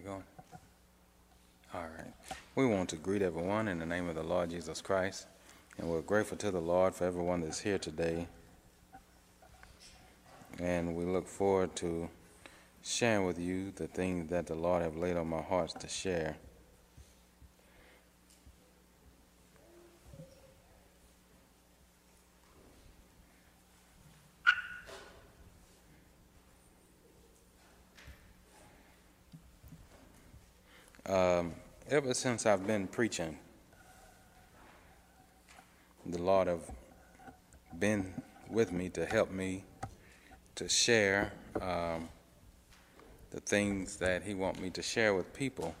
it going? All right. We want to greet everyone in the name of the Lord Jesus Christ, and we're grateful to the Lord for everyone that's here today. And we look forward to sharing with you the things that the Lord have laid on my hearts to share. Ever since I've been preaching, the Lord have been with me to help me to share um, the things that He want me to share with people.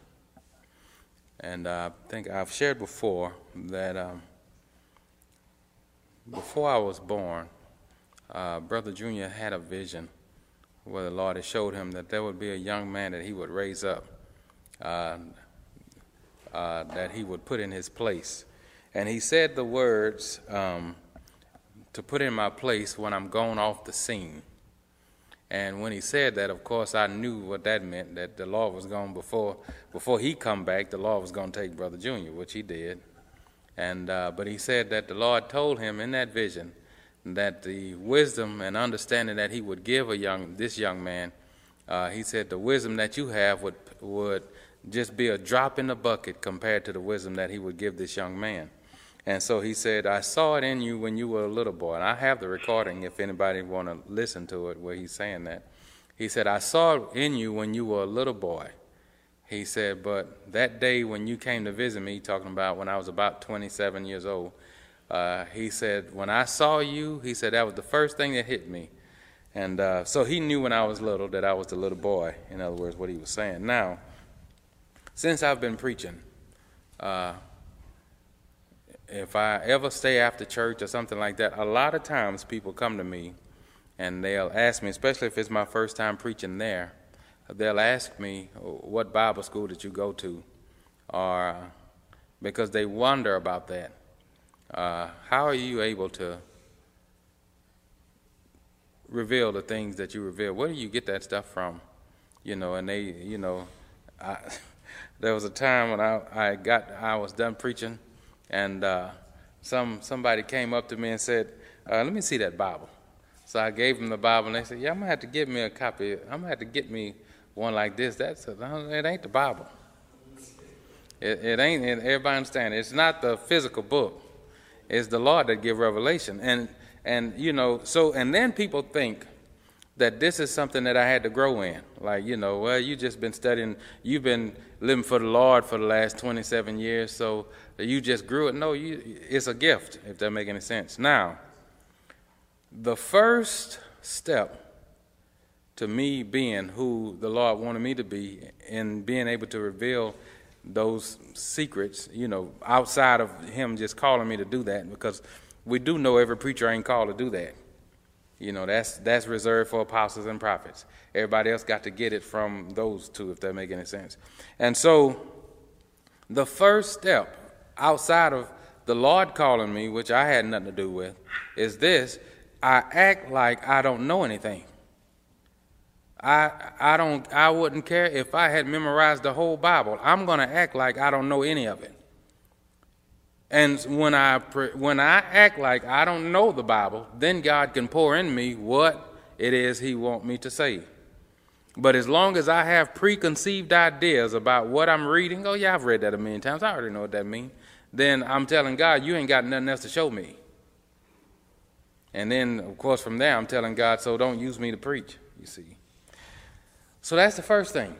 And I think I've shared before that um, before I was born, uh, Brother Junior had a vision where the Lord had showed him that there would be a young man that he would raise up uh, uh, that he would put in his place. And he said the words um, to put in my place when I'm gone off the scene. And when he said that, of course, I knew what that meant, that the Lord was going before before he come back, the Lord was going to take Brother Junior, which he did. And uh, but he said that the Lord told him in that vision that the wisdom and understanding that he would give a young this young man, uh, he said the wisdom that you have would would just be a drop in the bucket compared to the wisdom that he would give this young man. And so he said, I saw it in you when you were a little boy. And I have the recording if anybody want to listen to it where he's saying that. He said, I saw it in you when you were a little boy. He said, but that day when you came to visit me, talking about when I was about 27 years old, uh, he said, when I saw you, he said, that was the first thing that hit me. And uh, so he knew when I was little that I was the little boy, in other words, what he was saying. Now, since I've been preaching, uh, if I ever stay after church or something like that, a lot of times people come to me and they'll ask me, especially if it's my first time preaching there, they'll ask me, What Bible school did you go to? Or because they wonder about that. Uh, how are you able to reveal the things that you reveal? Where do you get that stuff from? You know, and they, you know, I. there was a time when I, I got I was done preaching, and uh, some somebody came up to me and said, uh, "Let me see that Bible." So I gave them the Bible, and they said, "Yeah, I'm gonna have to give me a copy. I'm gonna have to get me one like this." That's a, it ain't the Bible. It, it ain't. It, everybody understand? It's not the physical book. It's the Lord that give revelation, and and you know so and then people think that this is something that I had to grow in. Like, you know, well, you just been studying, you've been living for the Lord for the last 27 years, so you just grew it. No, you, it's a gift, if that make any sense. Now, the first step to me being who the Lord wanted me to be and being able to reveal those secrets, you know, outside of Him just calling me to do that, because we do know every preacher ain't called to do that. You know, that's that's reserved for apostles and prophets. Everybody else got to get it from those two, if that make any sense. And so, the first step outside of the Lord calling me, which I had nothing to do with, is this: I act like I don't know anything. I I don't I wouldn't care if I had memorized the whole Bible. I'm to act like I don't know any of it. And when I, when I act like I don't know the Bible, then God can pour in me what it is He want me to say. But as long as I have preconceived ideas about what I'm reading, oh yeah, I've read that a million times. I already know what that means. Then I'm telling God, you ain't got nothing else to show me. And then, of course, from there, I'm telling God, so don't use me to preach, you see. So that's the first thing.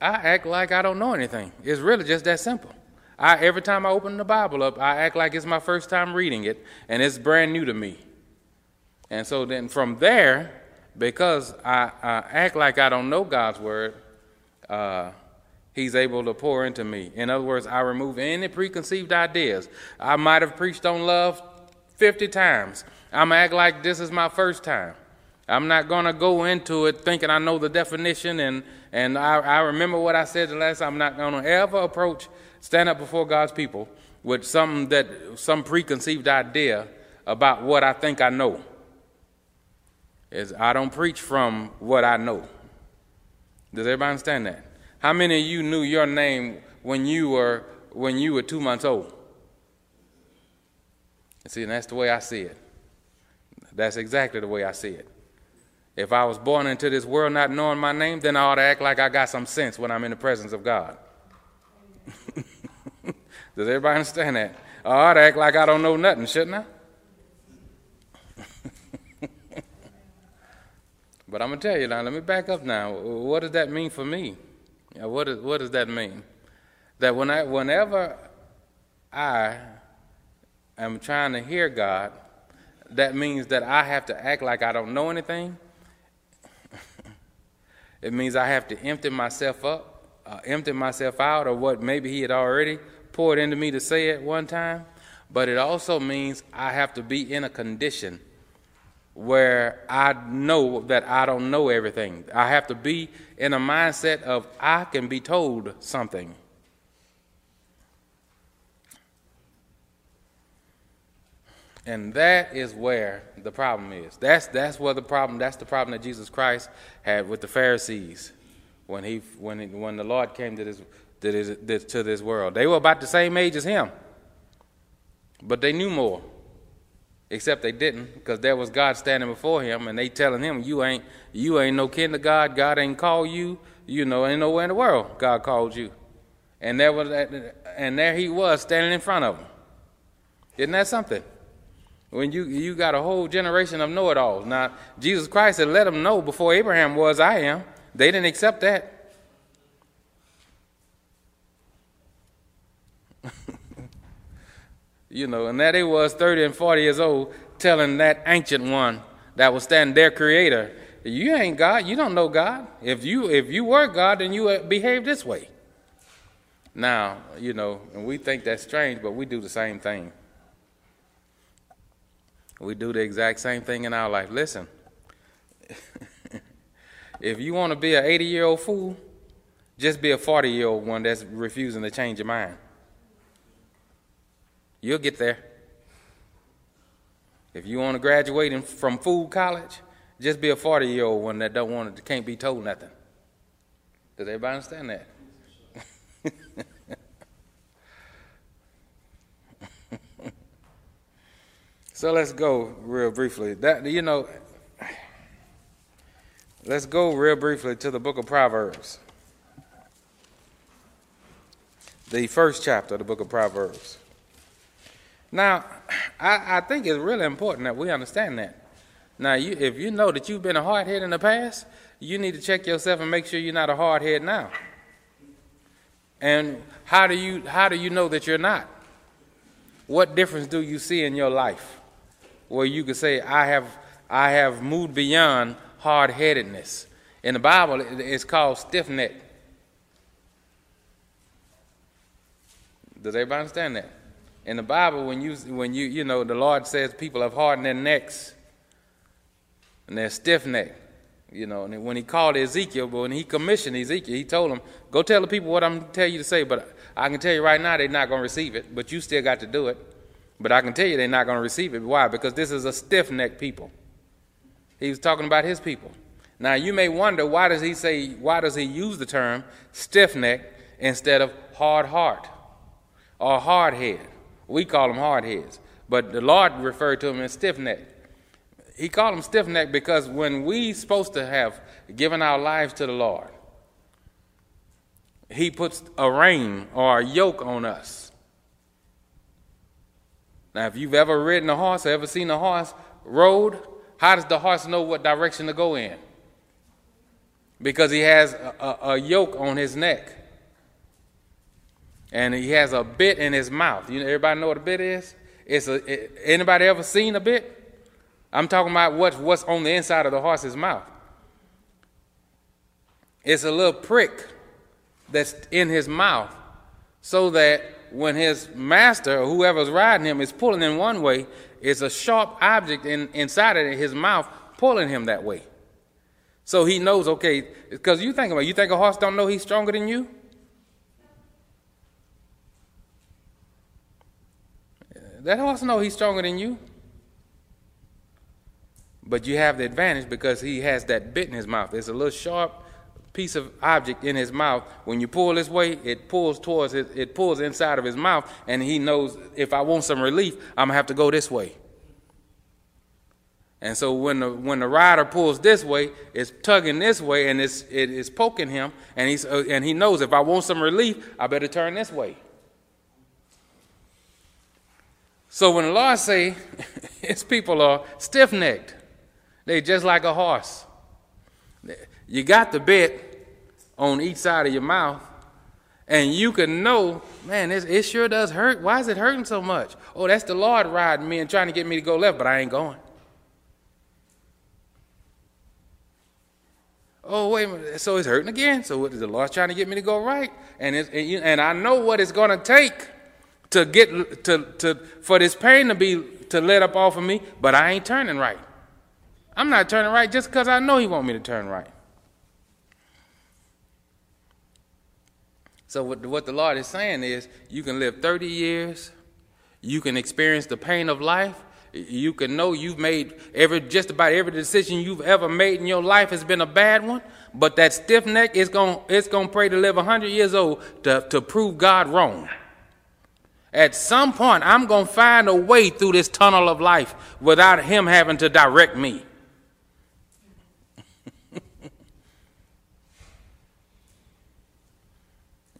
I act like I don't know anything. It's really just that simple. I, every time I open the Bible up, I act like it's my first time reading it, and it's brand new to me. And so then from there, because I, I act like I don't know God's word, uh, He's able to pour into me. In other words, I remove any preconceived ideas. I might have preached on love 50 times. I'm going to act like this is my first time. I'm not going to go into it thinking I know the definition and, and I, I remember what I said the last time. I'm not going to ever approach stand up before God's people with some that some preconceived idea about what I think I know. Is I don't preach from what I know. Does everybody understand that? How many of you knew your name when you were when you were two months old? See, and that's the way I see it. That's exactly the way I see it. If I was born into this world not knowing my name, then I ought to act like I got some sense when I'm in the presence of God. Does everybody understand that? I ought to act like I don't know nothing, shouldn't I? but I'm going to tell you now, let me back up now. What does that mean for me? What, is, what does that mean? That when I, whenever I am trying to hear God, that means that I have to act like I don't know anything. it means I have to empty myself up, uh, empty myself out of what maybe He had already poured into me to say at one time. But it also means I have to be in a condition where I know that I don't know everything. I have to be in a mindset of I can be told something. And that is where the problem is. That's that's where the problem. That's the problem that Jesus Christ had with the Pharisees when he when he, when the Lord came to this, to this to this world. They were about the same age as him, but they knew more. Except they didn't, because there was God standing before him, and they telling him, "You ain't you ain't no kin to God. God ain't called you. You know, ain't nowhere in the world God called you." And there was and there he was standing in front of them. Isn't that something? when you you got a whole generation of know-it-alls. Now, Jesus Christ had let them know before Abraham was, I am. They didn't accept that. you know, and there they was, 30 and 40 years old, telling that ancient one that was standing their creator, you ain't God, you don't know God. If you if you were God, then you would behave this way. Now, you know, and we think that's strange, but we do the same thing. We do the exact same thing in our life. Listen, if you want to be an 80 year old fool, just be a 40 year old one that's refusing to change your mind. You'll get there. If you want to graduate from food college, just be a 40 year old one that don't want to, can't be told nothing. Does everybody understand that? So let's go real briefly. That you know, let's go real briefly to the book of Proverbs. The first chapter of the book of Proverbs. Now, I, I think it's really important that we understand that. Now, you, if you know that you've been a hard head in the past, you need to check yourself and make sure you're not a hard head now. And how do you how do you know that you're not? What difference do you see in your life? where you could say, I have, I have moved beyond hard headedness. In the Bible, it's called stiff neck. Does everybody understand that? In the Bible, when you, when you, you know, the Lord says people have hardened their necks and they're stiff necked. You know, and when he called Ezekiel, but when he commissioned Ezekiel, he told him, Go tell the people what I'm going to tell you to say, but I can tell you right now they're not going to receive it, but you still got to do it. But I can tell you they're not going to receive it. Why? Because this is a stiff necked people. He was talking about his people. Now you may wonder why does he say why does he use the term stiff neck instead of hard heart or hard head? We call them hard heads, but the Lord referred to them as stiff neck. He called them stiff neck because when we supposed to have given our lives to the Lord, He puts a rein or a yoke on us now, if you've ever ridden a horse or ever seen a horse rode, how does the horse know what direction to go in? Because he has a, a, a yoke on his neck. And he has a bit in his mouth. You know, everybody know what a bit is? It's a, it, anybody ever seen a bit? I'm talking about what's, what's on the inside of the horse's mouth. It's a little prick that's in his mouth so that when his master or whoever's riding him is pulling in one way, it's a sharp object in, inside of his mouth pulling him that way. So he knows, okay, because you think about it, you think a horse don't know he's stronger than you? That horse know he's stronger than you. But you have the advantage because he has that bit in his mouth. It's a little sharp piece of object in his mouth. When you pull this way, it pulls towards his, it pulls inside of his mouth, and he knows if I want some relief, I'm gonna have to go this way. And so when the when the rider pulls this way, it's tugging this way, and it's it is poking him, and he's uh, and he knows if I want some relief, I better turn this way. So when the Lord say his people are stiff necked, they just like a horse. You got the bit on each side of your mouth, and you can know, man, it, it sure does hurt. Why is it hurting so much? Oh, that's the Lord riding me and trying to get me to go left, but I ain't going. Oh, wait a minute. So it's hurting again. So what is the Lord trying to get me to go right. And, and, you, and I know what it's going to take to get to, to for this pain to be to let up off of me, but I ain't turning right. I'm not turning right just because I know he want me to turn right. So what, what the Lord is saying is you can live 30 years, you can experience the pain of life, you can know you've made every just about every decision you've ever made in your life has been a bad one, but that stiff neck is going it's going to pray to live 100 years old to, to prove God wrong. At some point, I'm going to find a way through this tunnel of life without him having to direct me.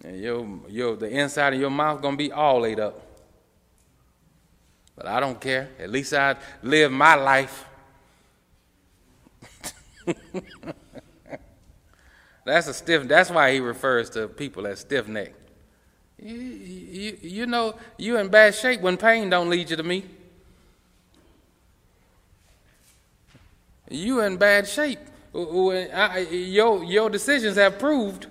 And your, your, the inside of your mouth going to be all ate up. But I don't care. At least I live my life. that's a stiff. That's why he refers to people as stiff necked. You, you, you know you in bad shape when pain don't lead you to me. You in bad shape. Your your decisions have proved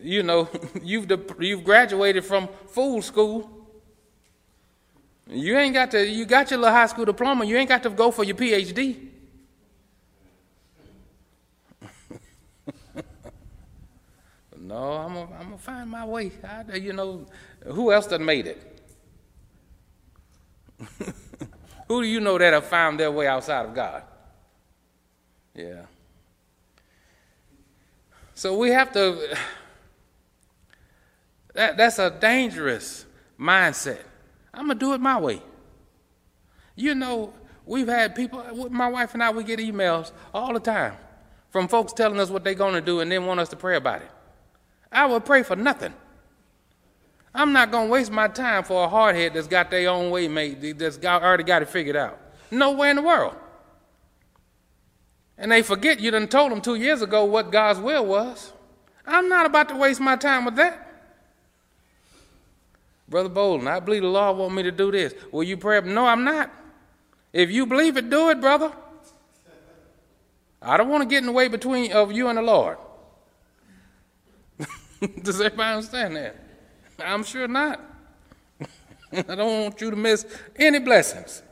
you know, you've, you've graduated from fool school. You ain't got to, you got your little high school diploma, you ain't got to go for your PhD. No, I'm gonna I'm find my way. I, you know, who else done made it? who do you know that have found their way outside of God? Yeah. So we have to that, that's a dangerous mindset. I'm to do it my way. You know, we've had people, my wife and I, we get emails all the time from folks telling us what they're to do and then want us to pray about it. I would pray for nothing. I'm not going to waste my time for a hardhead that's got their own way made, that's got, already got it figured out. Nowhere in the world. And they forget you done told them two years ago what God's will was. I'm not about to waste my time with that. Brother Bolden, I believe the Lord want me to do this. Will you pray? No, I'm not. If you believe it, do it, brother. I don't want to get in the way between of you and the Lord. Does everybody understand that? I'm sure not. I don't want you to miss any blessings.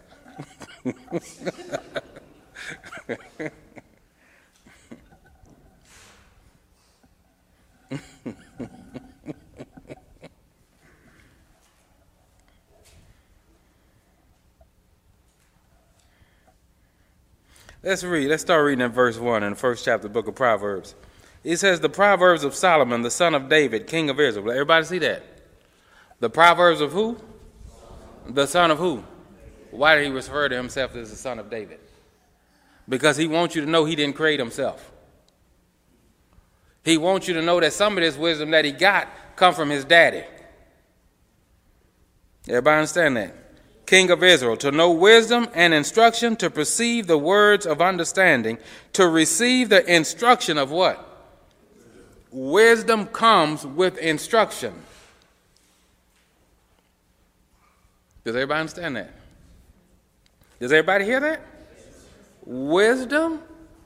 Let's read. Let's start reading in verse 1 in the first chapter of the book of Proverbs. It says, The Proverbs of Solomon, the son of David, king of Israel. Everybody see that. The Proverbs of who? The son of who? Why did he refer to himself as the son of David? Because he wants you to know he didn't create himself. He wants you to know that some of this wisdom that he got come from his daddy. Everybody understand that? king of Israel, to know wisdom and instruction, to perceive the words of understanding, to receive the instruction of what? Wisdom comes with instruction. Does everybody understand that? Does everybody hear that? Wisdom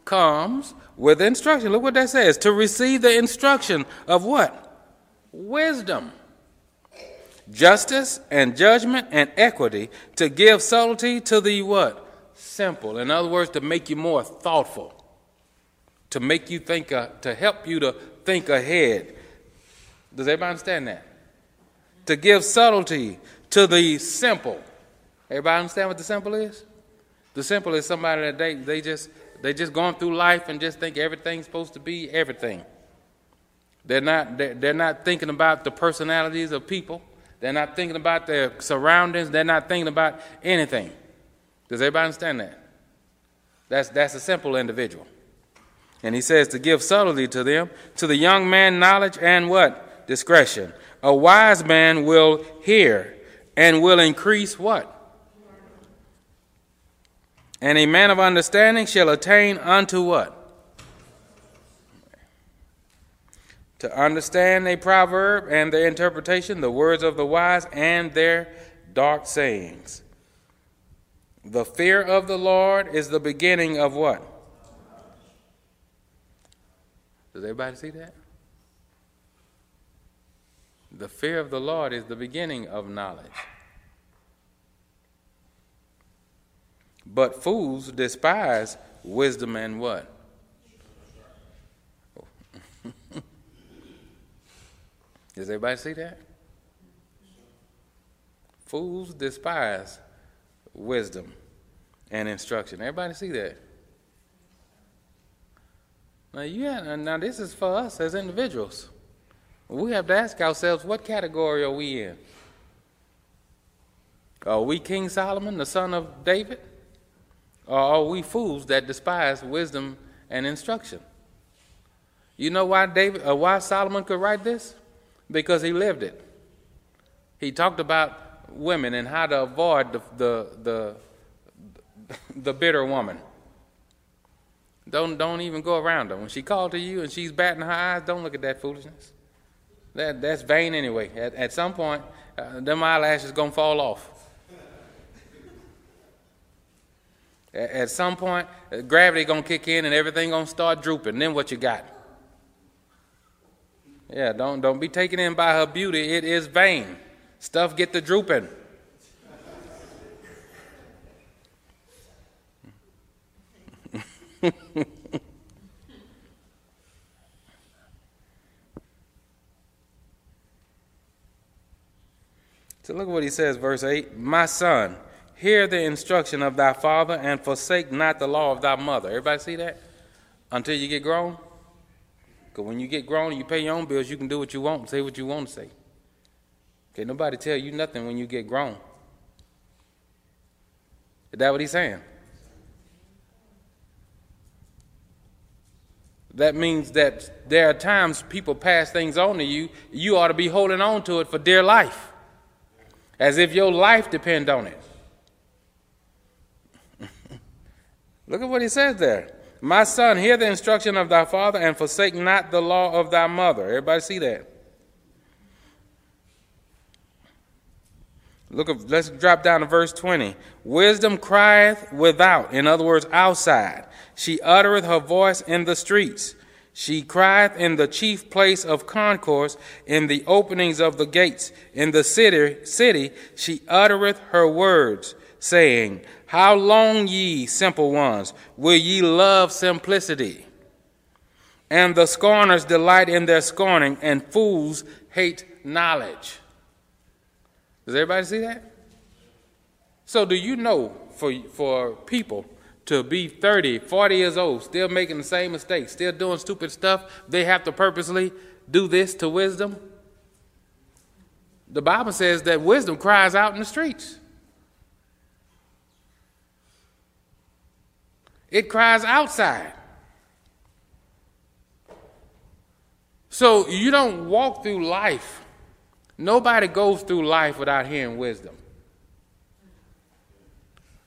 comes with instruction. Look what that says. To receive the instruction of what? Wisdom justice and judgment and equity to give subtlety to the what? Simple. In other words, to make you more thoughtful, to make you think, uh, to help you to think ahead. Does everybody understand that? To give subtlety to the simple. Everybody understand what the simple is? The simple is somebody that they, they just they just going through life and just think everything's supposed to be everything. They're not, they're not thinking about the personalities of people. They're not thinking about their surroundings. They're not thinking about anything. Does everybody understand that? That's, that's a simple individual. And he says to give subtlety to them, to the young man, knowledge and what? Discretion. A wise man will hear and will increase what? And a man of understanding shall attain unto what? To understand a proverb and their interpretation, the words of the wise and their dark sayings. The fear of the Lord is the beginning of what? Does everybody see that? The fear of the Lord is the beginning of knowledge. But fools despise wisdom and what? Does everybody see that? Fools despise wisdom and instruction. Everybody see that? Now, yeah, now this is for us as individuals. We have to ask ourselves, what category are we in? Are we King Solomon, the son of David? Or are we fools that despise wisdom and instruction? You know why David, uh, why Solomon could write this? Because he lived it. He talked about women and how to avoid the, the, the, the bitter woman. Don't, don't even go around her. When she called to you and she's batting her eyes, don't look at that foolishness. That, that's vain anyway. At, at some point, uh, them eyelashes going to fall off. At, at some point, uh, gravity going to kick in and everything going to start drooping. Then what you got? Yeah, don't, don't be taken in by her beauty. It is vain. Stuff get the drooping. So look at what he says, verse 8 My son, hear the instruction of thy father and forsake not the law of thy mother. Everybody see that? Until you get grown? Because when you get grown and you pay your own bills, you can do what you want, say what you want to say. Okay, nobody tell you nothing when you get grown. Is that what he's saying? That means that there are times people pass things on to you, you ought to be holding on to it for dear life, as if your life depend on it. Look at what he says there. My son, hear the instruction of thy father and forsake not the law of thy mother. Everybody see that? Look, at, let's drop down to verse 20. Wisdom crieth without, in other words, outside. She uttereth her voice in the streets. She crieth in the chief place of concourse, in the openings of the gates. In the city, city she uttereth her words, saying, How long, ye simple ones, will ye love simplicity? And the scorners delight in their scorning, and fools hate knowledge. Does everybody see that? So, do you know for, for people to be 30, 40 years old, still making the same mistakes, still doing stupid stuff, they have to purposely do this to wisdom? The Bible says that wisdom cries out in the streets. It cries outside. So you don't walk through life Nobody goes through life without hearing wisdom.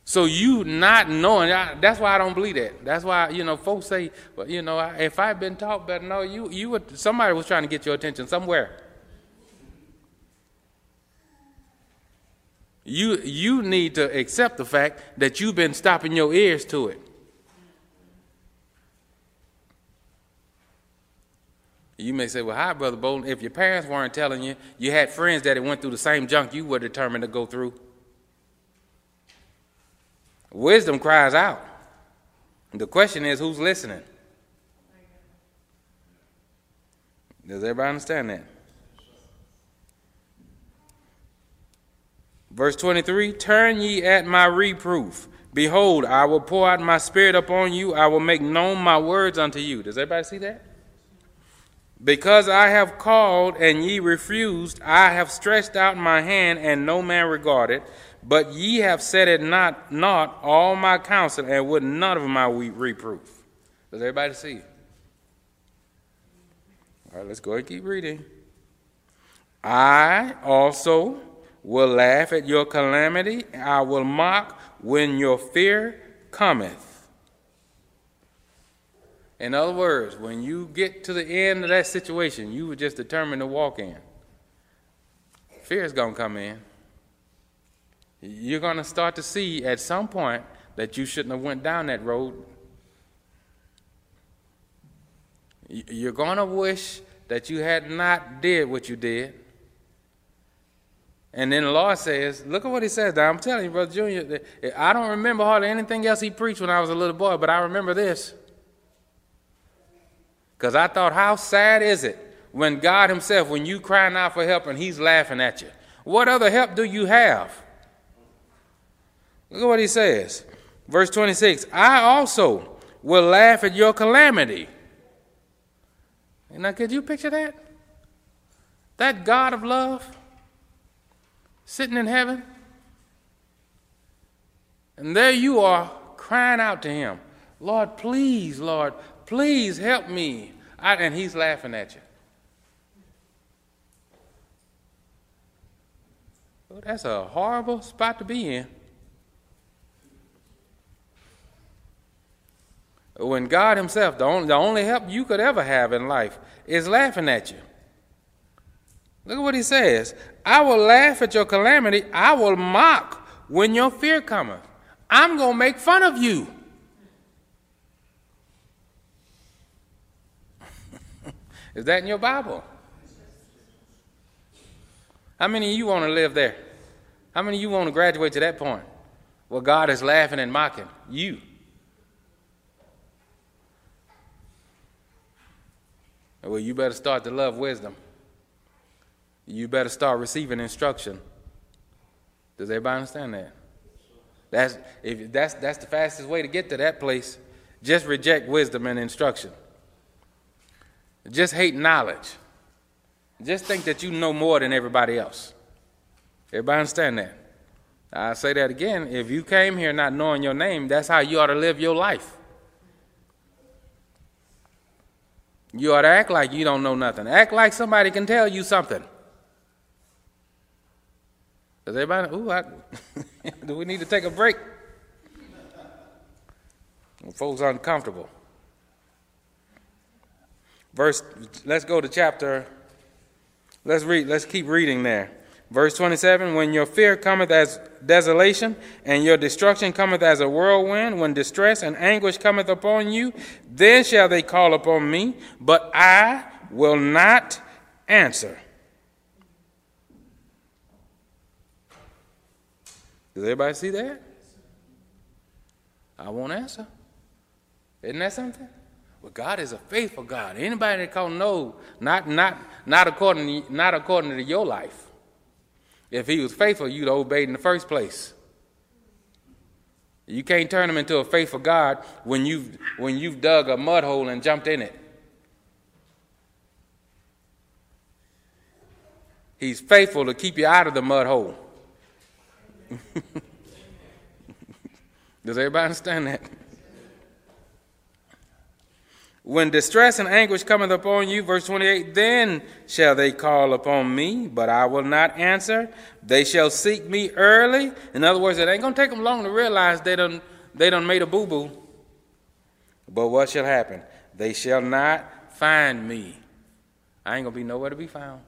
So you not knowing, that's why I don't believe that. That's why, you know, folks say, well, you know, if I'd been taught better, no, you, you would, somebody was trying to get your attention somewhere. You, you need to accept the fact that you've been stopping your ears to it. You may say, well, hi, Brother Bolden. If your parents weren't telling you, you had friends that went through the same junk you were determined to go through. Wisdom cries out. The question is, who's listening? Does everybody understand that? Verse 23 Turn ye at my reproof. Behold, I will pour out my spirit upon you. I will make known my words unto you. Does everybody see that? Because I have called and ye refused, I have stretched out my hand and no man regarded. But ye have said it not, not all my counsel and would none of my reproof. Does everybody see? All right, let's go ahead and keep reading. I also will laugh at your calamity. I will mock when your fear cometh. In other words, when you get to the end of that situation, you were just determined to walk in. Fear is going to come in. You're going to start to see at some point that you shouldn't have went down that road. You're going to wish that you had not did what you did. And then the Lord says, look at what he says. Now, I'm telling you, Brother Junior, I don't remember hardly anything else he preached when I was a little boy, but I remember this. Because I thought, how sad is it when God himself, when you crying out for help and he's laughing at you? What other help do you have? Look at what he says. Verse 26 I also will laugh at your calamity. Now, could you picture that? That God of love sitting in heaven. And there you are crying out to him, Lord, please, Lord, please help me. I, and he's laughing at you. Well, that's a horrible spot to be in. When God Himself, the only, the only help you could ever have in life, is laughing at you. Look at what He says I will laugh at your calamity, I will mock when your fear cometh. I'm going to make fun of you. Is that in your Bible? How many of you want to live there? How many of you want to graduate to that point Well, God is laughing and mocking you? Well, you better start to love wisdom. You better start receiving instruction. Does everybody understand that? That's if that's that's the fastest way to get to that place. Just reject wisdom and instruction. Just hate knowledge. Just think that you know more than everybody else. Everybody understand that? I say that again. If you came here not knowing your name, that's how you ought to live your life. You ought to act like you don't know nothing. Act like somebody can tell you something. Does everybody, ooh, I, do we need to take a break? Folks uncomfortable. Verse, let's go to chapter, let's read, let's keep reading there. Verse 27 When your fear cometh as desolation, and your destruction cometh as a whirlwind, when distress and anguish cometh upon you, then shall they call upon me, but I will not answer. Does everybody see that? I won't answer. Isn't that something? Well, God is a faithful God. Anybody that call no, not not not according to, not according to your life. If he was faithful, you'd obeyed in the first place. You can't turn him into a faithful God when you've, when you've dug a mud hole and jumped in it. He's faithful to keep you out of the mud hole. Does everybody understand that? When distress and anguish cometh upon you, verse 28, then shall they call upon me, but I will not answer. They shall seek me early. In other words, it ain't going to take them long to realize they done, they done made a boo boo. But what shall happen? They shall not find me. I ain't going to be nowhere to be found.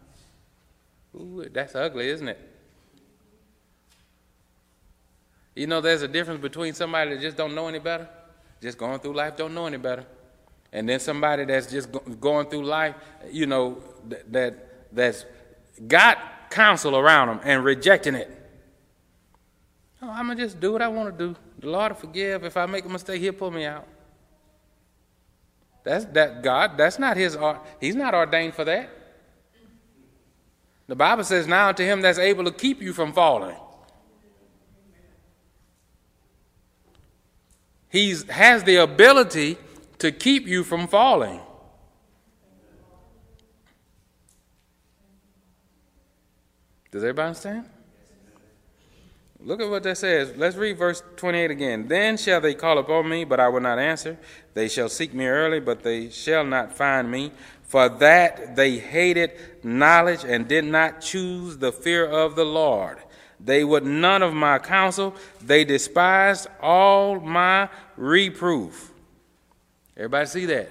Ooh, that's ugly, isn't it? You know, there's a difference between somebody that just don't know any better, just going through life, don't know any better and then somebody that's just going through life, you know, that, that that's got counsel around them and rejecting it. Oh, I'm gonna just do what I want to do. The Lord will forgive. If I make a mistake, He'll pull me out. That's that God. That's not His. Art. He's not ordained for that. The Bible says, "Now to Him that's able to keep you from falling." He has the ability to keep you from falling. Does everybody understand? Look at what that says. Let's read verse 28 again. Then shall they call upon me, but I will not answer. They shall seek me early, but they shall not find me. For that they hated knowledge and did not choose the fear of the Lord. They would none of my counsel. They despised all my reproof. Everybody see that?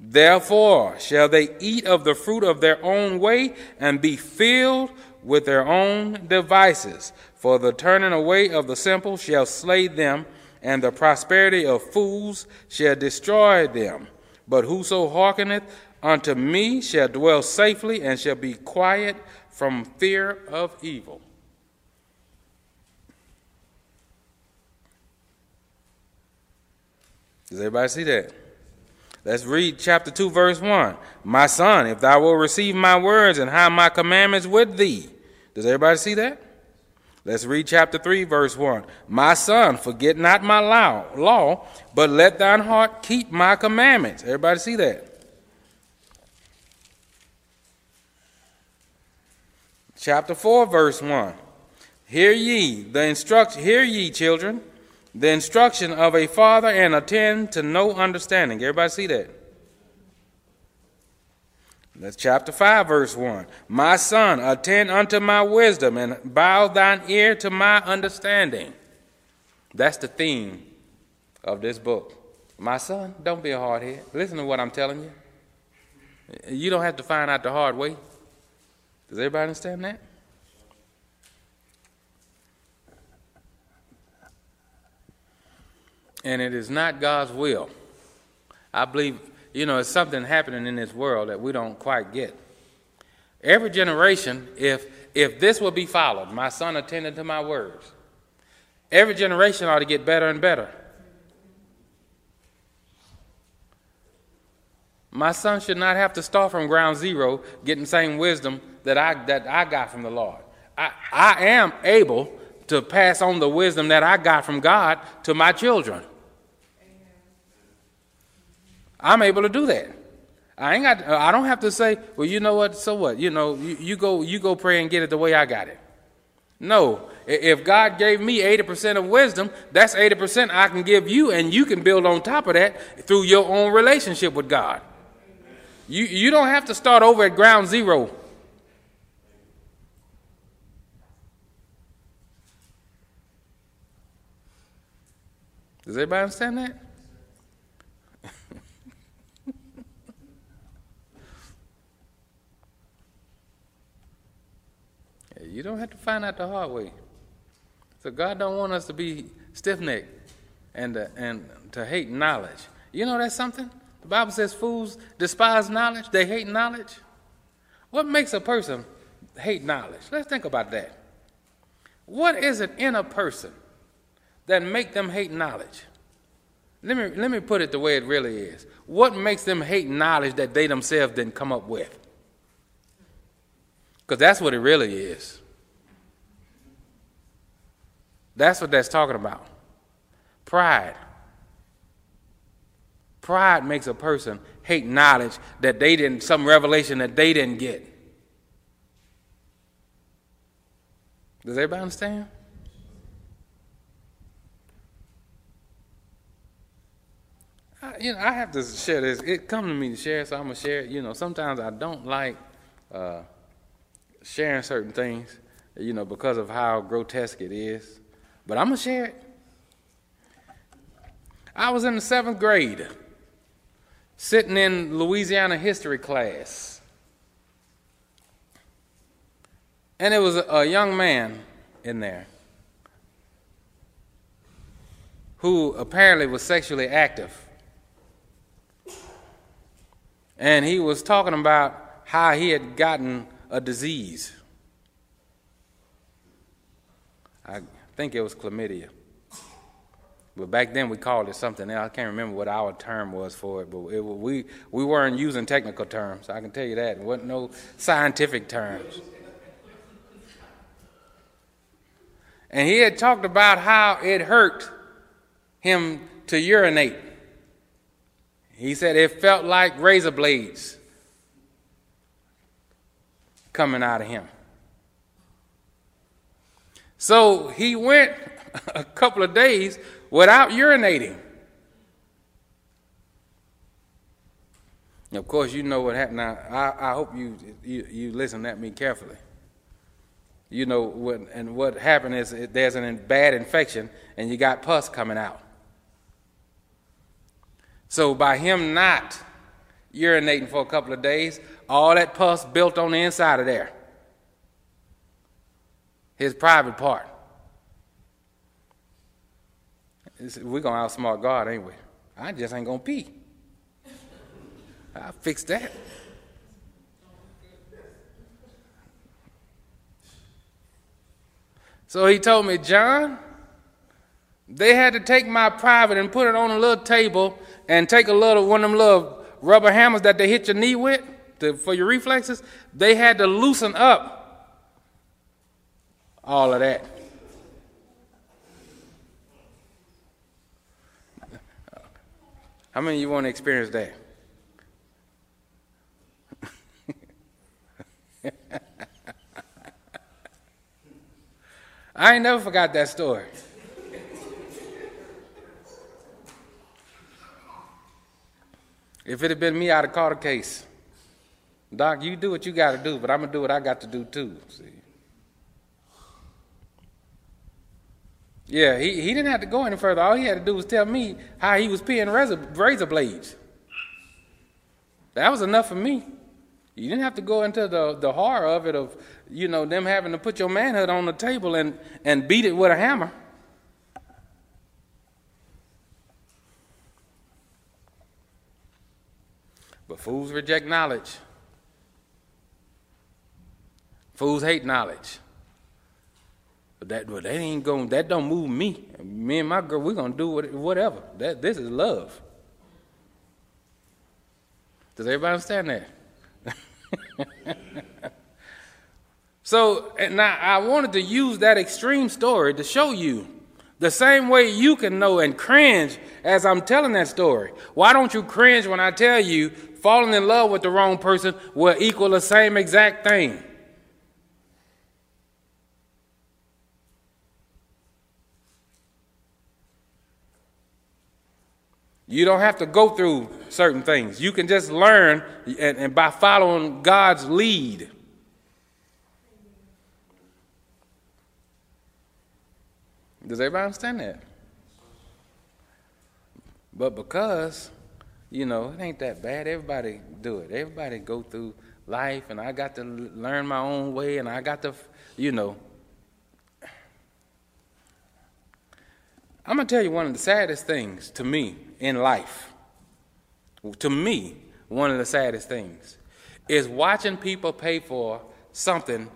Therefore shall they eat of the fruit of their own way and be filled with their own devices. For the turning away of the simple shall slay them, and the prosperity of fools shall destroy them. But whoso hearkeneth unto me shall dwell safely and shall be quiet from fear of evil. Does everybody see that? Let's read chapter 2, verse 1. My son, if thou wilt receive my words and hide my commandments with thee. Does everybody see that? Let's read chapter 3, verse 1. My son, forget not my law, law, but let thine heart keep my commandments. Everybody see that? Chapter 4, verse 1. Hear ye the instruction, hear ye, children, the instruction of a father and attend to no understanding. Everybody see that? That's chapter 5, verse 1. My son, attend unto my wisdom and bow thine ear to my understanding. That's the theme of this book. My son, don't be a hardhead. Listen to what I'm telling you. You don't have to find out the hard way. Does everybody understand that? And it is not God's will. I believe you know, it's something happening in this world that we don't quite get. Every generation, if if this will be followed, my son attended to my words. Every generation ought to get better and better. My son should not have to start from ground zero getting the same wisdom that I that I got from the Lord. I, I am able to pass on the wisdom that I got from God to my children. I'm able to do that. I ain't got. I don't have to say, well, you know what? So what? You know, you, you go, you go pray and get it the way I got it. No, if God gave me 80% of wisdom, that's 80% I can give you, and you can build on top of that through your own relationship with God. You, you don't have to start over at ground zero. Does everybody understand that? You don't have to find out the hard way. So God don't want us to be stiff-necked and uh, and to hate knowledge. You know that's something? The Bible says fools despise knowledge, they hate knowledge. What makes a person hate knowledge? Let's think about that. What is it in a person that make them hate knowledge? Let me, let me put it the way it really is. What makes them hate knowledge that they themselves didn't come up with? Because that's what it really is. That's what that's talking about. Pride. Pride makes a person hate knowledge that they didn't, some revelation that they didn't get. Does everybody understand? I, you know, I have to share this. It come to me to share, so I'm gonna share it. You know, sometimes I don't like uh, sharing certain things, you know, because of how grotesque it is but I'm going to share it. I was in the seventh grade, sitting in Louisiana history class. And it was a, young man in there who apparently was sexually active. And he was talking about how he had gotten a disease. I think it was chlamydia. But back then we called it something else. I can't remember what our term was for it, but it, we, we weren't using technical terms. I can tell you that. There wasn't no scientific terms. And he had talked about how it hurt him to urinate. He said it felt like razor blades coming out of him. So he went a couple of days without urinating. Of course, you know what happened. Now, I, I hope you, you, you listen at me carefully. You know what, and what happened is there's a bad infection, and you got pus coming out. So by him not urinating for a couple of days, all that pus built on the inside of there, his private part. We're gonna outsmart God, ain't we? I just ain't gonna pee. I'll fix that. So he told me, John, they had to take my private and put it on a little table and take a little one of them little rubber hammers that they hit your knee with to, for your reflexes. They had to loosen up all of that. How many of you want to experience that? I ain't never forgot that story. if it had been me, I'd have caught a case. Doc, you do what you got to do, but I'm going to do what I got to do too. See? Yeah, he, he didn't have to go any further. All he had to do was tell me how he was peeing razor, razor blades. That was enough for me. You didn't have to go into the, the horror of it, of, you know, them having to put your manhood on the table and, and beat it with a hammer. But fools reject knowledge. Fools hate knowledge. That, but that ain't going. That don't move me. Me and my girl, we're gonna do whatever. That this is love. Does everybody understand that? so now I wanted to use that extreme story to show you the same way you can know and cringe as I'm telling that story. Why don't you cringe when I tell you falling in love with the wrong person will equal the same exact thing? You don't have to go through certain things. You can just learn and, and by following God's lead. Does everybody understand that? But because, you know, it ain't that bad, everybody do it. Everybody go through life, and I got to learn my own way, and I got to, you know. I'm going to tell you one of the saddest things to me in life, to me, one of the saddest things, is watching people pay for something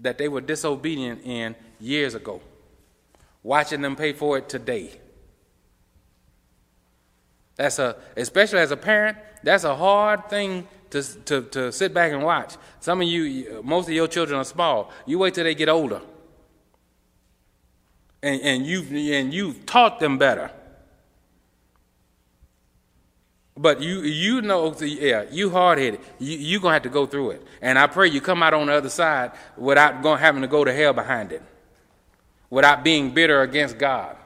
that they were disobedient in years ago. Watching them pay for it today. That's a, especially as a parent, that's a hard thing to, to, to sit back and watch. Some of you, most of your children are small. You wait till they get older. And, and, you've, and you've taught them better. But you you know, yeah, you hard headed. You you gonna have to go through it, and I pray you come out on the other side without going having to go to hell behind it, without being bitter against God.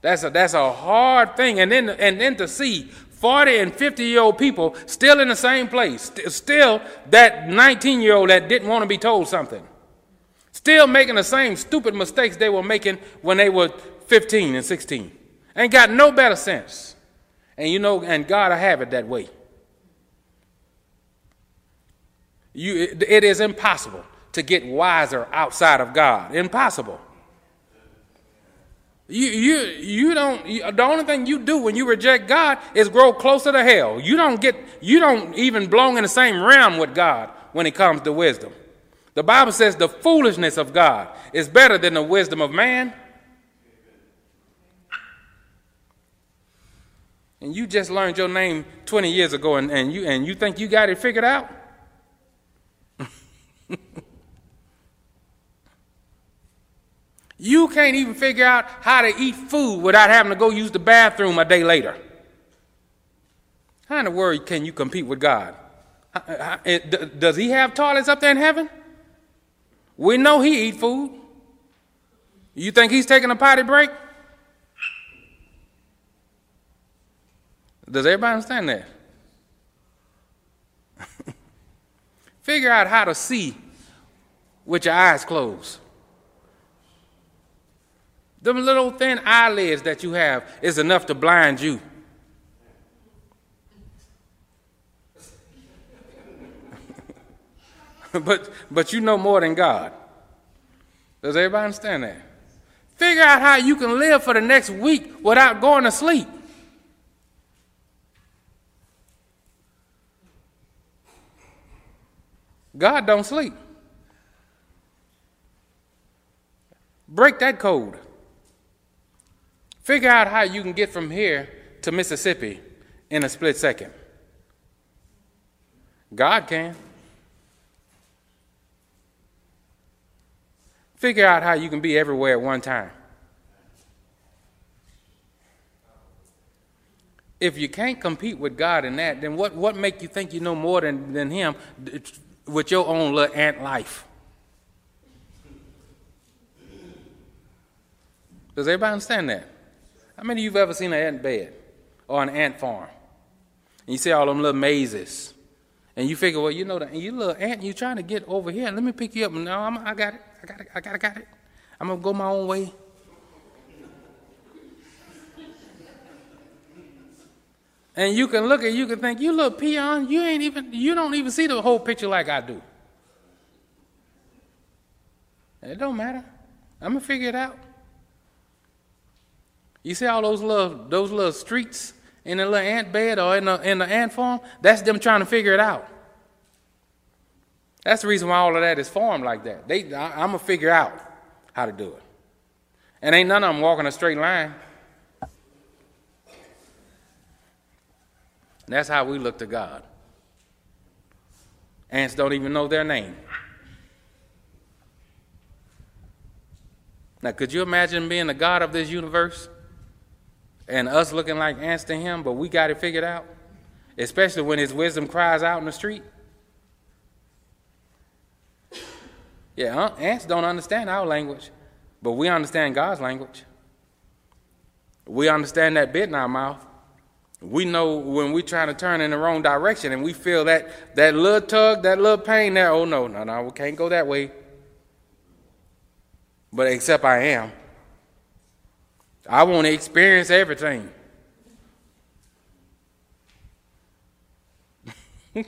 That's a that's a hard thing, and then and then to see 40 and 50 year old people still in the same place, still that 19 year old that didn't want to be told something, still making the same stupid mistakes they were making when they were 15 and 16. Ain't got no better sense. And you know, and God will have it that way. You, it, it is impossible to get wiser outside of God. Impossible. You, you, you don't, you, the only thing you do when you reject God is grow closer to hell. You don't get, you don't even belong in the same realm with God when it comes to wisdom. The Bible says the foolishness of God is better than the wisdom of man. And you just learned your name 20 years ago and, and, you, and you think you got it figured out? you can't even figure out how to eat food without having to go use the bathroom a day later. How in the world can you compete with God? Does he have toilets up there in heaven? We know he eat food. You think he's taking a potty break? Does everybody understand that? Figure out how to see with your eyes closed. Them little thin eyelids that you have is enough to blind you. but, but you know more than God. Does everybody understand that? Figure out how you can live for the next week without going to sleep. God don't sleep. Break that code. Figure out how you can get from here to Mississippi in a split second. God can. Figure out how you can be everywhere at one time. If you can't compete with God in that, then what, what make you think you know more than, than him with your own little ant life? Does everybody understand that? How many of you have ever seen an ant bed or an ant farm? And you see all them little mazes. And you figure, well, you know, the, you little ant, you're trying to get over here. Let me pick you up. No, I'm, I got it. I got it. I got it. I got it. I'm going to go my own way. And you can look at you can think, you little peon, you ain't even you don't even see the whole picture like I do. It don't matter. I'm gonna figure it out. You see all those little those little streets in the little ant bed or in the in the ant farm? That's them trying to figure it out. That's the reason why all of that is formed like that. They, I, I'm gonna figure out how to do it. And ain't none of them walking a straight line. That's how we look to God. Ants don't even know their name. Now, could you imagine being the God of this universe and us looking like ants to Him, but we got it figured out? Especially when His wisdom cries out in the street. Yeah, uh, ants don't understand our language, but we understand God's language. We understand that bit in our mouth. We know when we're trying to turn in the wrong direction and we feel that, that little tug, that little pain there. Oh, no, no, no, we can't go that way. But except I am. I want to experience everything.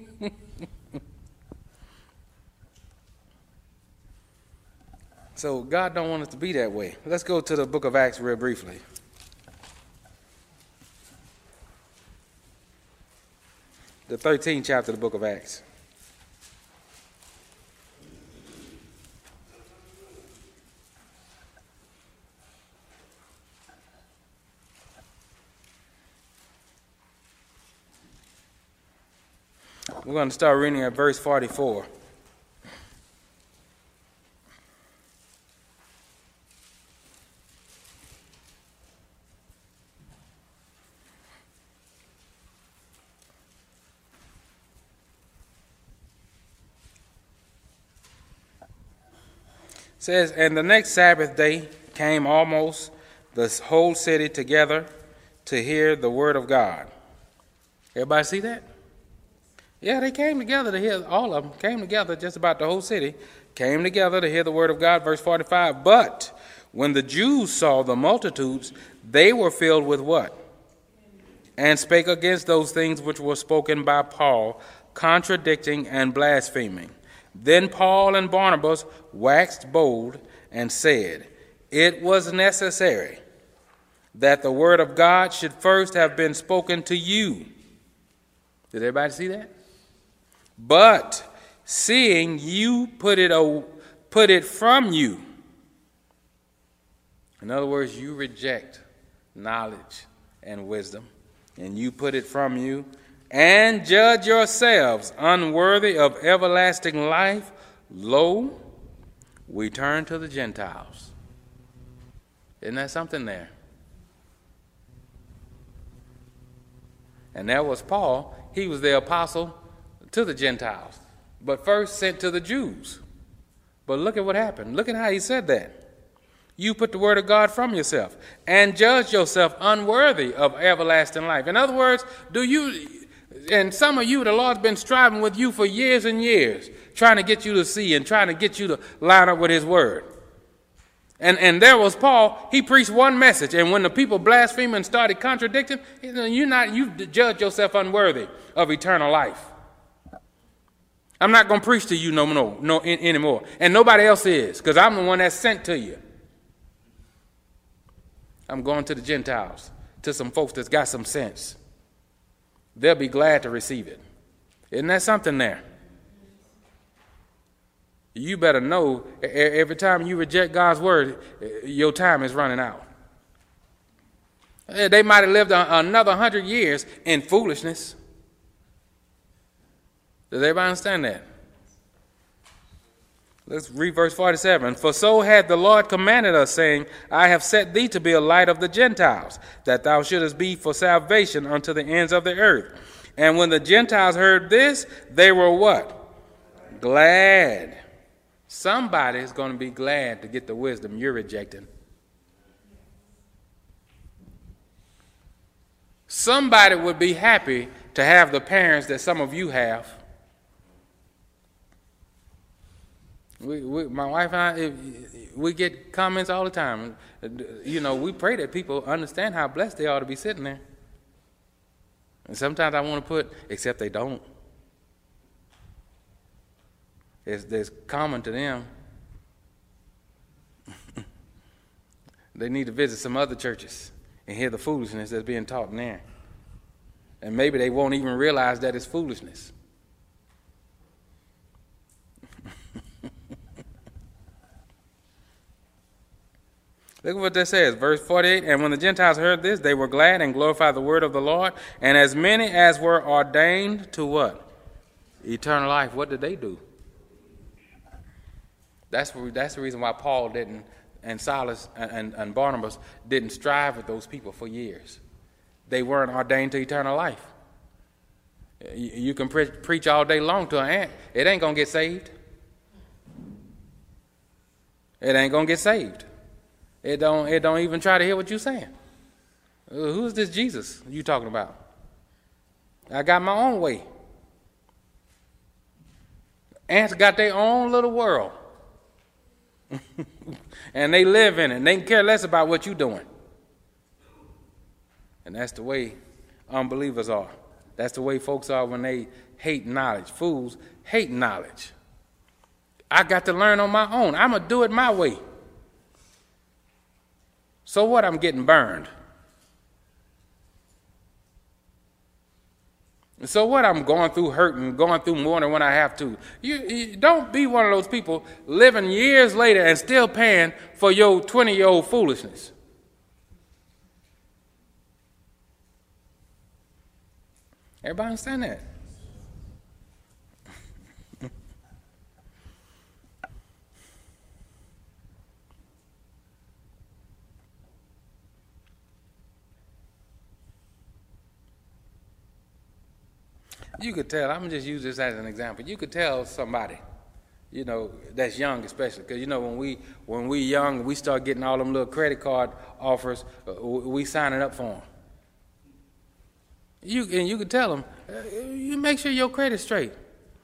so God don't want us to be that way. Let's go to the book of Acts real briefly. The 13th chapter of the book of Acts. We're going to start reading at verse 44. Says, And the next Sabbath day came almost the whole city together to hear the word of God. Everybody see that? Yeah, they came together to hear, all of them came together, just about the whole city, came together to hear the word of God. Verse 45 But when the Jews saw the multitudes, they were filled with what? And spake against those things which were spoken by Paul, contradicting and blaspheming. Then Paul and Barnabas waxed bold and said, It was necessary that the word of God should first have been spoken to you. Did everybody see that? But seeing you put it, put it from you, in other words, you reject knowledge and wisdom, and you put it from you, and judge yourselves unworthy of everlasting life, lo, we turn to the Gentiles. Isn't that something there? And that was Paul. He was the apostle to the Gentiles, but first sent to the Jews. But look at what happened. Look at how he said that. You put the word of God from yourself and judge yourself unworthy of everlasting life. In other words, do you, and some of you, the Lord's been striving with you for years and years, trying to get you to see and trying to get you to line up with his word. And, and there was Paul, he preached one message, and when the people blasphemed and started contradicting, you're not, you judge yourself unworthy of eternal life. I'm not going to preach to you no, no, no anymore. And nobody else is, because I'm the one that's sent to you. I'm going to the Gentiles, to some folks that's got some sense. They'll be glad to receive it. Isn't that something there? You better know every time you reject God's word, your time is running out. They might have lived another hundred years in foolishness. Does everybody understand that? Let's read verse 47. For so had the Lord commanded us, saying, I have set thee to be a light of the Gentiles, that thou shouldest be for salvation unto the ends of the earth. And when the Gentiles heard this, they were what? Glad. Somebody is going to be glad to get the wisdom you're rejecting. Somebody would be happy to have the parents that some of you have. We, we, my wife and I, we get comments all the time. You know, we pray that people understand how blessed they are to be sitting there. And sometimes I want to put, except they don't. It's, it's common to them. they need to visit some other churches and hear the foolishness that's being taught in there. And maybe they won't even realize that it's foolishness. Look at what that says, verse 48. And when the Gentiles heard this, they were glad and glorified the word of the Lord. And as many as were ordained to what? Eternal life. What did they do? That's, that's the reason why Paul didn't, and Silas and, and, Barnabas didn't strive with those people for years. They weren't ordained to eternal life. You, you can pre- preach all day long to an ant, it ain't going to get saved. It ain't going to get saved. It don't, it don't even try to hear what you're saying. Uh, who's this Jesus you talking about? I got my own way. Ants got their own little world. and they live in it. And they can care less about what you're doing. And that's the way unbelievers are. That's the way folks are when they hate knowledge. Fools hate knowledge. I got to learn on my own. I'm going to do it my way. So what? I'm getting burned. So what? I'm going through hurting, going through more than when I have to. You, you, don't be one of those people living years later and still paying for your 20 year old foolishness. Everybody understand that? You could tell, I'm just use this as an example. You could tell somebody, you know, that's young especially, because you know when we when we young, we start getting all them little credit card offers, uh, we signing up for them. You and you could tell them, uh, you make sure your credit's straight.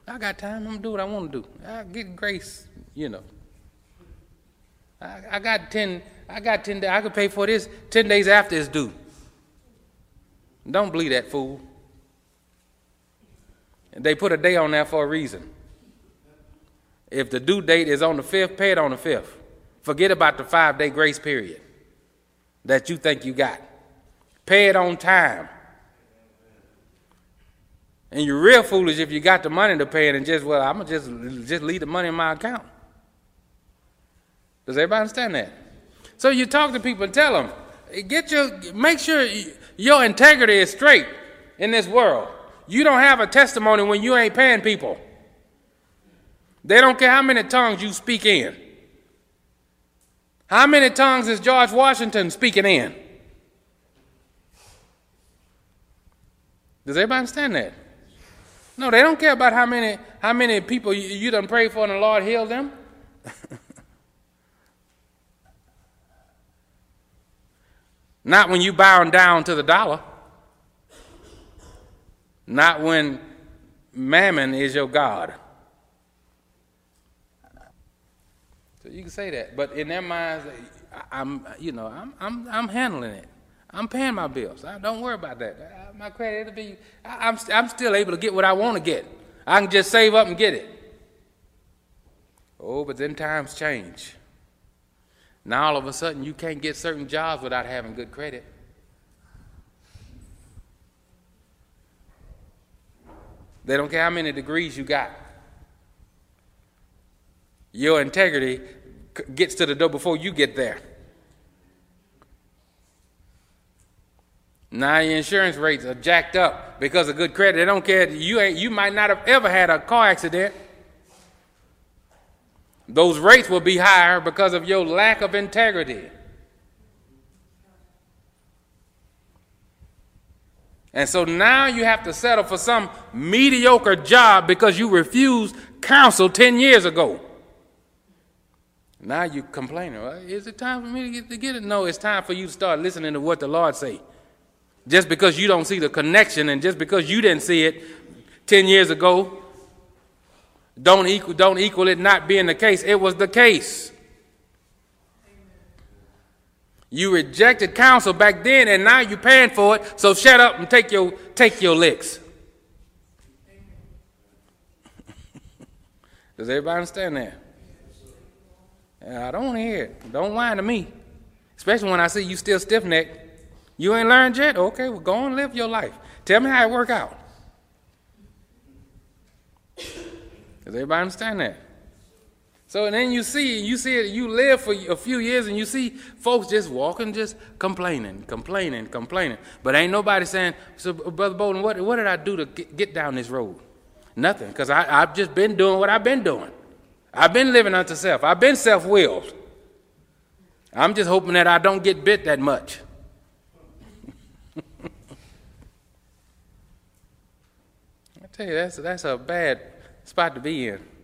I got time. I'm gonna do what I want to do. I get grace, you know. I, I got ten. I got ten. I could pay for this ten days after it's due. Don't believe that fool. They put a day on there for a reason. If the due date is on the 5th, pay it on the 5th. Forget about the five day grace period that you think you got. Pay it on time. And you're real foolish if you got the money to pay it and just, well, I'm going to just, just leave the money in my account. Does everybody understand that? So you talk to people and tell them, get your, make sure your integrity is straight in this world. You don't have a testimony when you ain't paying people. They don't care how many tongues you speak in. How many tongues is George Washington speaking in? Does everybody understand that? No, they don't care about how many how many people you, you done prayed for and the Lord healed them. Not when you bound down to the dollar. Not when mammon is your God. So you can say that, but in their minds, I'm, you know, I'm, I'm, I'm handling it. I'm paying my bills. I, don't worry about that. My credit will be. I, I'm, I'm still able to get what I want to get. I can just save up and get it. Oh, but then times change. Now all of a sudden you can't get certain jobs without having good credit. They don't care how many degrees you got. Your integrity gets to the door before you get there. Now your insurance rates are jacked up because of good credit. They don't care. You ain't. You might not have ever had a car accident. Those rates will be higher because of your lack of integrity. And so now you have to settle for some mediocre job because you refused counsel 10 years ago. Now you're complaining. Well, is it time for me to get, to get it? No, it's time for you to start listening to what the Lord say. Just because you don't see the connection and just because you didn't see it 10 years ago, don't equal, don't equal it not being the case. It was the case. You rejected counsel back then, and now you're paying for it. So shut up and take your take your licks. Does everybody understand that? I don't want to hear it. Don't whine to me, especially when I see you still stiff necked. You ain't learned yet? Okay, well, go and live your life. Tell me how it work out. Does everybody understand that? So and then you see, you see it, you live for a few years and you see folks just walking, just complaining, complaining, complaining. But ain't nobody saying, so Brother Bolden, what, what did I do to get, down this road? Nothing, because I've just been doing what I've been doing. I've been living unto self. I've been self-willed. I'm just hoping that I don't get bit that much. I tell you, that's, that's a bad spot to be in.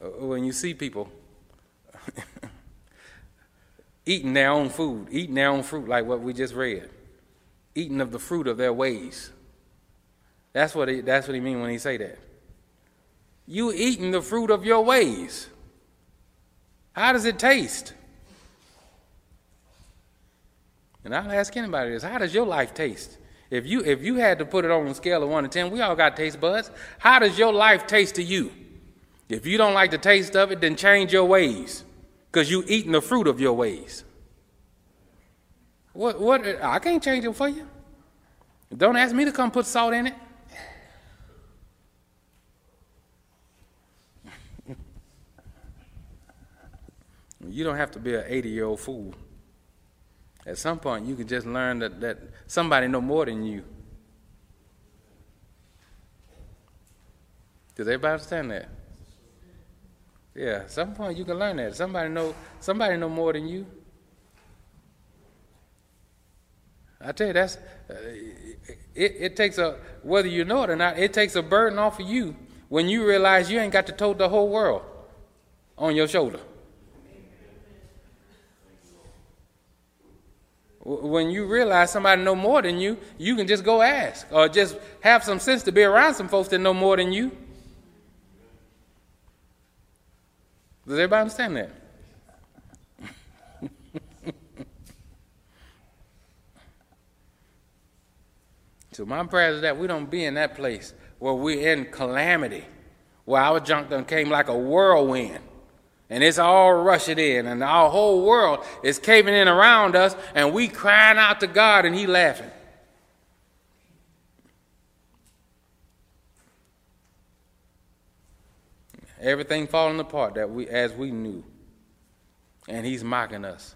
Uh, when you see people eating their own food, eating their own fruit, like what we just read, eating of the fruit of their ways. That's what he, that's what he mean when he say that. You eating the fruit of your ways. How does it taste? And I'll ask anybody this: How does your life taste? If you if you had to put it on a scale of one to ten, we all got taste buds. How does your life taste to you? If you don't like the taste of it, then change your ways because you eating the fruit of your ways. What, what, I can't change it for you. Don't ask me to come put salt in it. you don't have to be an 80 year old fool. At some point, you can just learn that, that somebody know more than you. Does everybody understand that? Yeah, some point you can learn that. Somebody know somebody know more than you. I tell you, that's uh, it, it takes a whether you know it or not. It takes a burden off of you when you realize you ain't got to tote the whole world on your shoulder. When you realize somebody know more than you, you can just go ask or just have some sense to be around some folks that know more than you. Does everybody understand that? so my prayer is that we don't be in that place where we're in calamity, where our junk done came like a whirlwind. And it's all rushing in, and our whole world is caving in around us, and we crying out to God, and He laughing. Everything falling apart that we as we knew. And he's mocking us.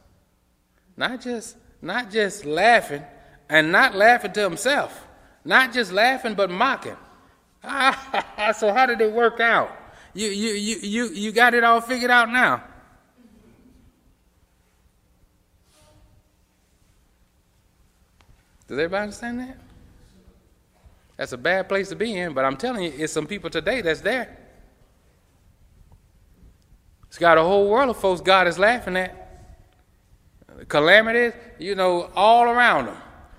Not just not just laughing and not laughing to himself. Not just laughing but mocking. so how did it work out? You you you you you got it all figured out now. Does everybody understand that? That's a bad place to be in, but I'm telling you, it's some people today that's there. It's got a whole world of folks God is laughing at. Calamities, you know, all around them.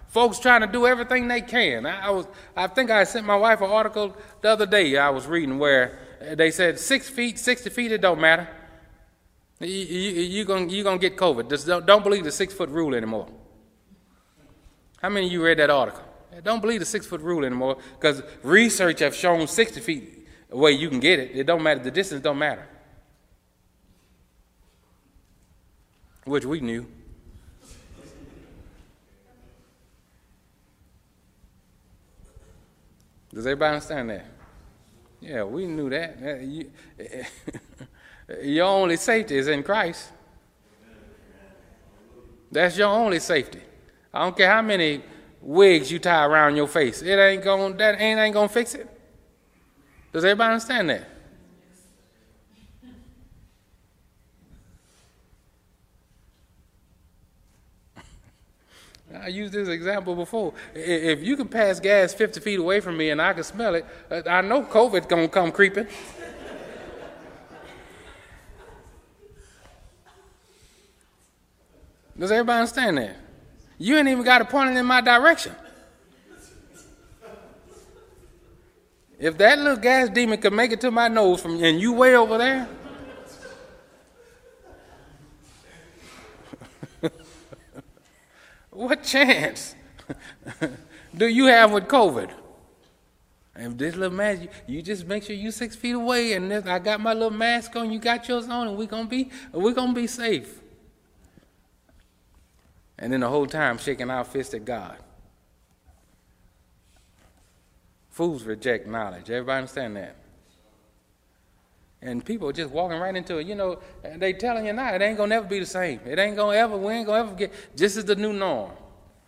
Folks trying to do everything they can. I, was, I think I sent my wife an article the other day I was reading where uh, they said six feet, 60 feet, it don't matter. You, you, you're going you gonna get COVID. Just don't, don't believe the six foot rule anymore. How many of you read that article? Don't believe the six foot rule anymore because research have shown 60 feet away you can get it. It don't matter. The distance don't matter. Which we knew. Does everybody understand that? Yeah, we knew that. Uh, you, your only safety is in Christ. That's your only safety. I don't care how many wigs you tie around your face. It ain't going that ain't ain't gonna fix it. Does everybody understand that? I used this example before. If you can pass gas 50 feet away from me and I can smell it, uh, I know COVID's to come creeping. Does everybody understand that? You ain't even got to point it in my direction. If that little gas demon could make it to my nose from and you way over there, what chance do you have with COVID? And this little mask, you, you, just make sure you six feet away, and this, I got my little mask on, you got yours on, and we're gonna be we're gonna be safe. And then the whole time shaking our fist at God. Fools reject knowledge. Everybody understand that? And people just walking right into it. You know, they telling you now it ain't gonna never be the same. It ain't gonna ever, we ain't gonna ever get this is the new norm.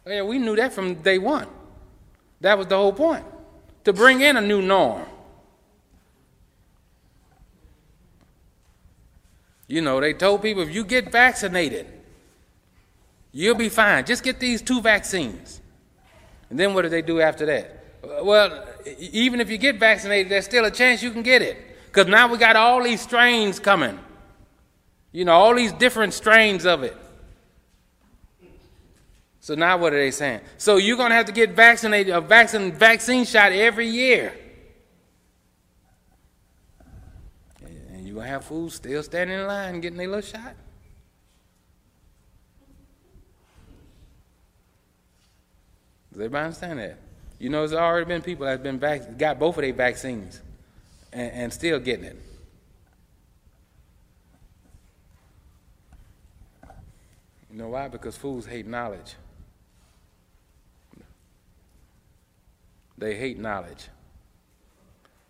Yeah, we knew that from day one. That was the whole point. To bring in a new norm. You know, they told people if you get vaccinated, You'll be fine. Just get these two vaccines. And then what do they do after that? Well, even if you get vaccinated, there's still a chance you can get it. Because now we got all these strains coming. You know, all these different strains of it. So now what are they saying? So you're going to have to get vaccinated, a vaccine, vaccine shot every year. And you're going to have fools still standing in line getting their little shot. Does everybody understand that? You know, there's already been people that have been vac- got both of their vaccines and, and still getting it. You know why? Because fools hate knowledge. They hate knowledge.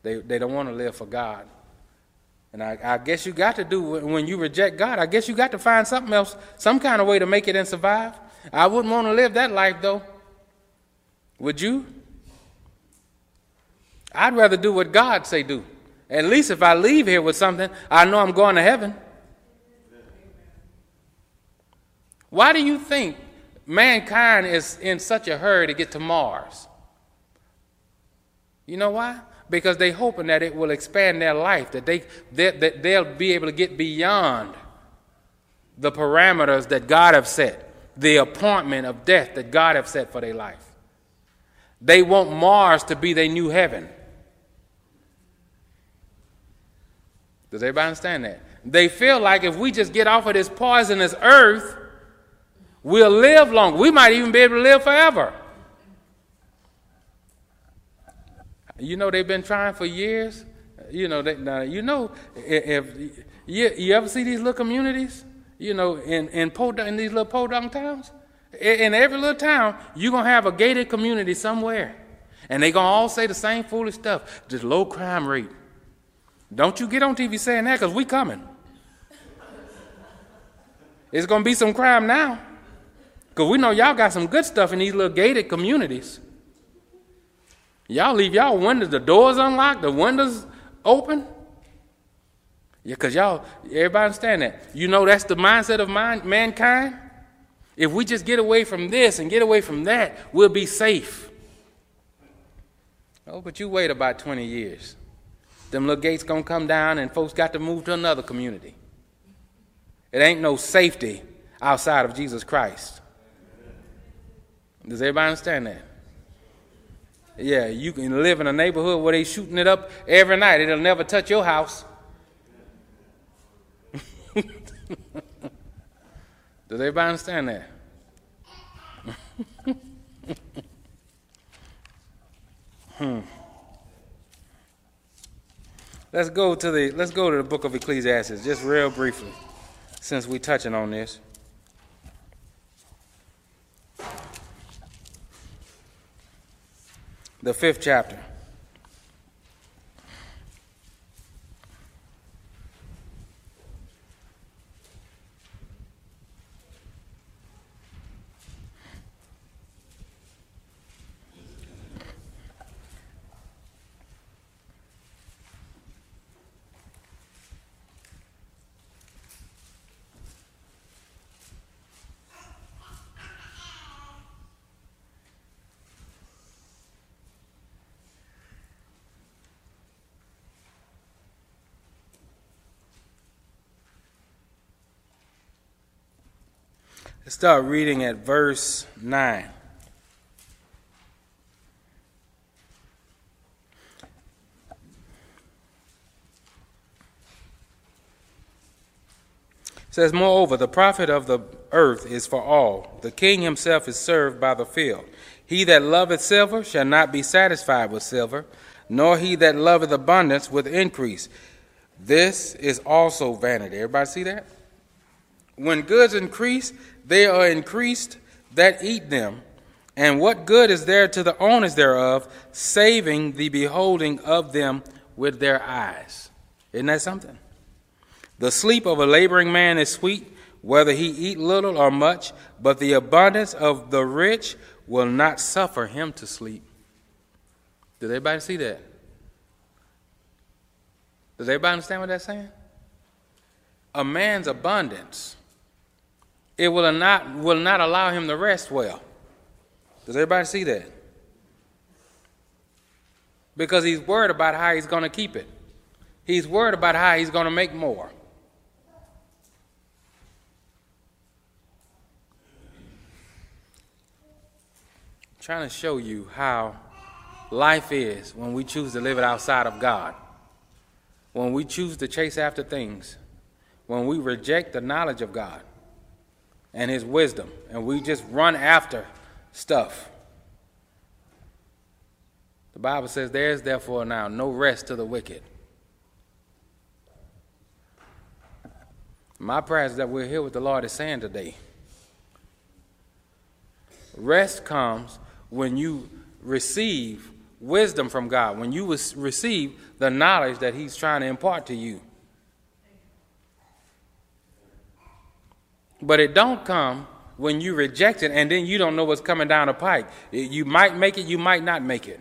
They, they don't want to live for God. And I, I, guess you got to do, when you reject God, I guess you got to find something else, some kind of way to make it and survive. I wouldn't want to live that life, though. Would you? I'd rather do what God say do. At least if I leave here with something, I know I'm going to heaven. Why do you think mankind is in such a hurry to get to Mars? You know why? Because they're hoping that it will expand their life, that, they, that, that they'll be able to get beyond the parameters that God have set, the appointment of death that God have set for their life. They want Mars to be their new heaven. Does everybody understand that? They feel like if we just get off of this poisonous earth, we'll live longer. We might even be able to live forever. You know, they've been trying for years. You know, they, now, you know, if you, you ever see these little communities, you know, in in, podunk, in these little podunk towns, in every little town, you're going to have a gated community somewhere. And they're going to all say the same foolish stuff, just low crime rate. Don't you get on TV saying that because we coming. It's going to be some crime now. Because we know y'all got some good stuff in these little gated communities. Y'all leave y'all windows, the doors unlocked, the windows open. Yeah, because y'all, everybody understand that. You know that's the mindset of man, mankind. If we just get away from this and get away from that, we'll be safe. Oh, but you wait about 20 years. Them little gates gonna come down and folks got to move to another community. It ain't no safety outside of Jesus Christ. Does everybody understand that? Yeah, you can live in a neighborhood where they shooting it up every night. It'll never touch your house. Does everybody understand that? hmm. Let's go to the let's go to the book of Ecclesiastes just real briefly, since we're touching on this. The fifth chapter. Start reading at verse 9. Says, Moreover, the profit of the earth is for all. The king himself is served by the field. He that loveth silver shall not be satisfied with silver, nor he that loveth abundance with increase. This is also vanity. Everybody see that? When goods increase, they are increased that eat them. And what good is there to the owners thereof, saving the beholding of them with their eyes? Isn't that something? The sleep of a laboring man is sweet, whether he eat little or much, but the abundance of the rich will not suffer him to sleep. Does everybody see that? Does everybody understand what that's saying? A man's abundance it will not, will not allow him to rest well. Does everybody see that? Because he's worried about how he's going to keep it. He's worried about how he's going to make more. I'm trying to show you how life is when we choose to live it outside of God. When we choose to chase after things. When we reject the knowledge of God and his wisdom, and we just run after stuff. The Bible says, There is therefore now no rest to the wicked. My prayer is that we'll hear what the Lord is saying today. Rest comes when you receive wisdom from God, when you receive the knowledge that He's trying to impart to you. But it don't come when you reject it and then you don't know what's coming down the pike. You might make it, you might not make it.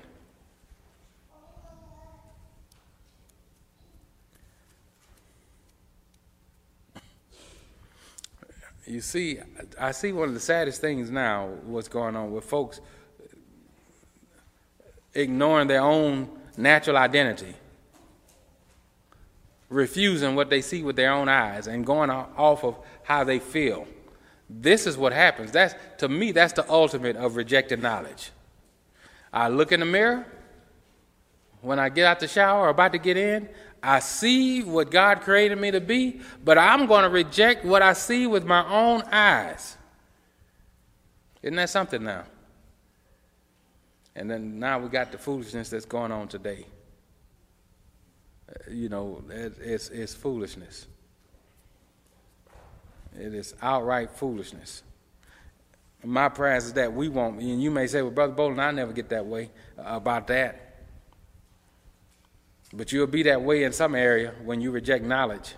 You see, I see one of the saddest things now, what's going on with folks ignoring their own natural identity, refusing what they see with their own eyes, and going off of how they feel. This is what happens. That's to me, that's the ultimate of rejected knowledge. I look in the mirror when I get out the shower or about to get in. I see what God created me to be, but I'm going to reject what I see with my own eyes. Isn't that something now? And then now we got the foolishness that's going on today. You know, it's, it's foolishness. It is outright foolishness. My prayer is that we won't, and you may say, well, Brother Bolin, I never get that way about that. But you'll be that way in some area when you reject knowledge.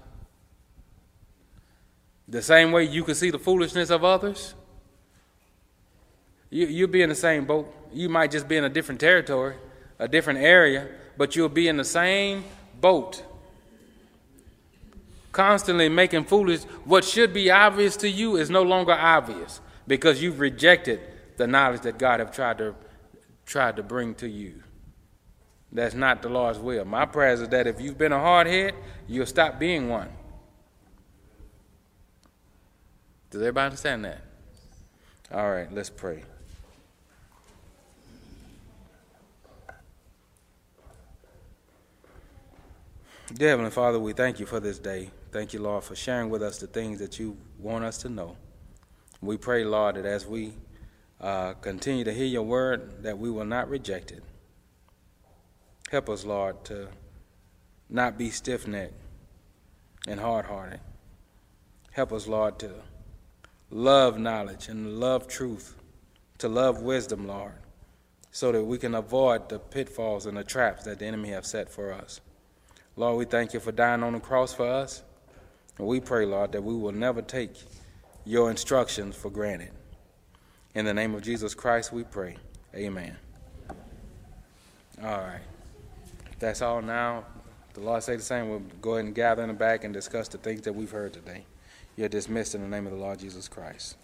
The same way you can see the foolishness of others, you, you'll be in the same boat. You might just be in a different territory, a different area, but you'll be in the same boat constantly making foolish what should be obvious to you is no longer obvious because you've rejected the knowledge that God have tried to tried to bring to you. That's not the Lord's will. My prayer is that if you've been a hard head, you'll stop being one. Does everybody understand that? All right, let's pray. Dear Heavenly Father, we thank you for this day. Thank you, Lord, for sharing with us the things that you want us to know. We pray, Lord, that as we uh, continue to hear your word, that we will not reject it. Help us, Lord, to not be stiff necked and hard hearted. Help us, Lord, to love knowledge and love truth, to love wisdom, Lord, so that we can avoid the pitfalls and the traps that the enemy have set for us. Lord, we thank you for dying on the cross for us. And we pray, Lord, that we will never take your instructions for granted. In the name of Jesus Christ, we pray. Amen. All right. That's all now. The Lord say the same. We'll go ahead and gather in the back and discuss the things that we've heard today. You're dismissed in the name of the Lord Jesus Christ.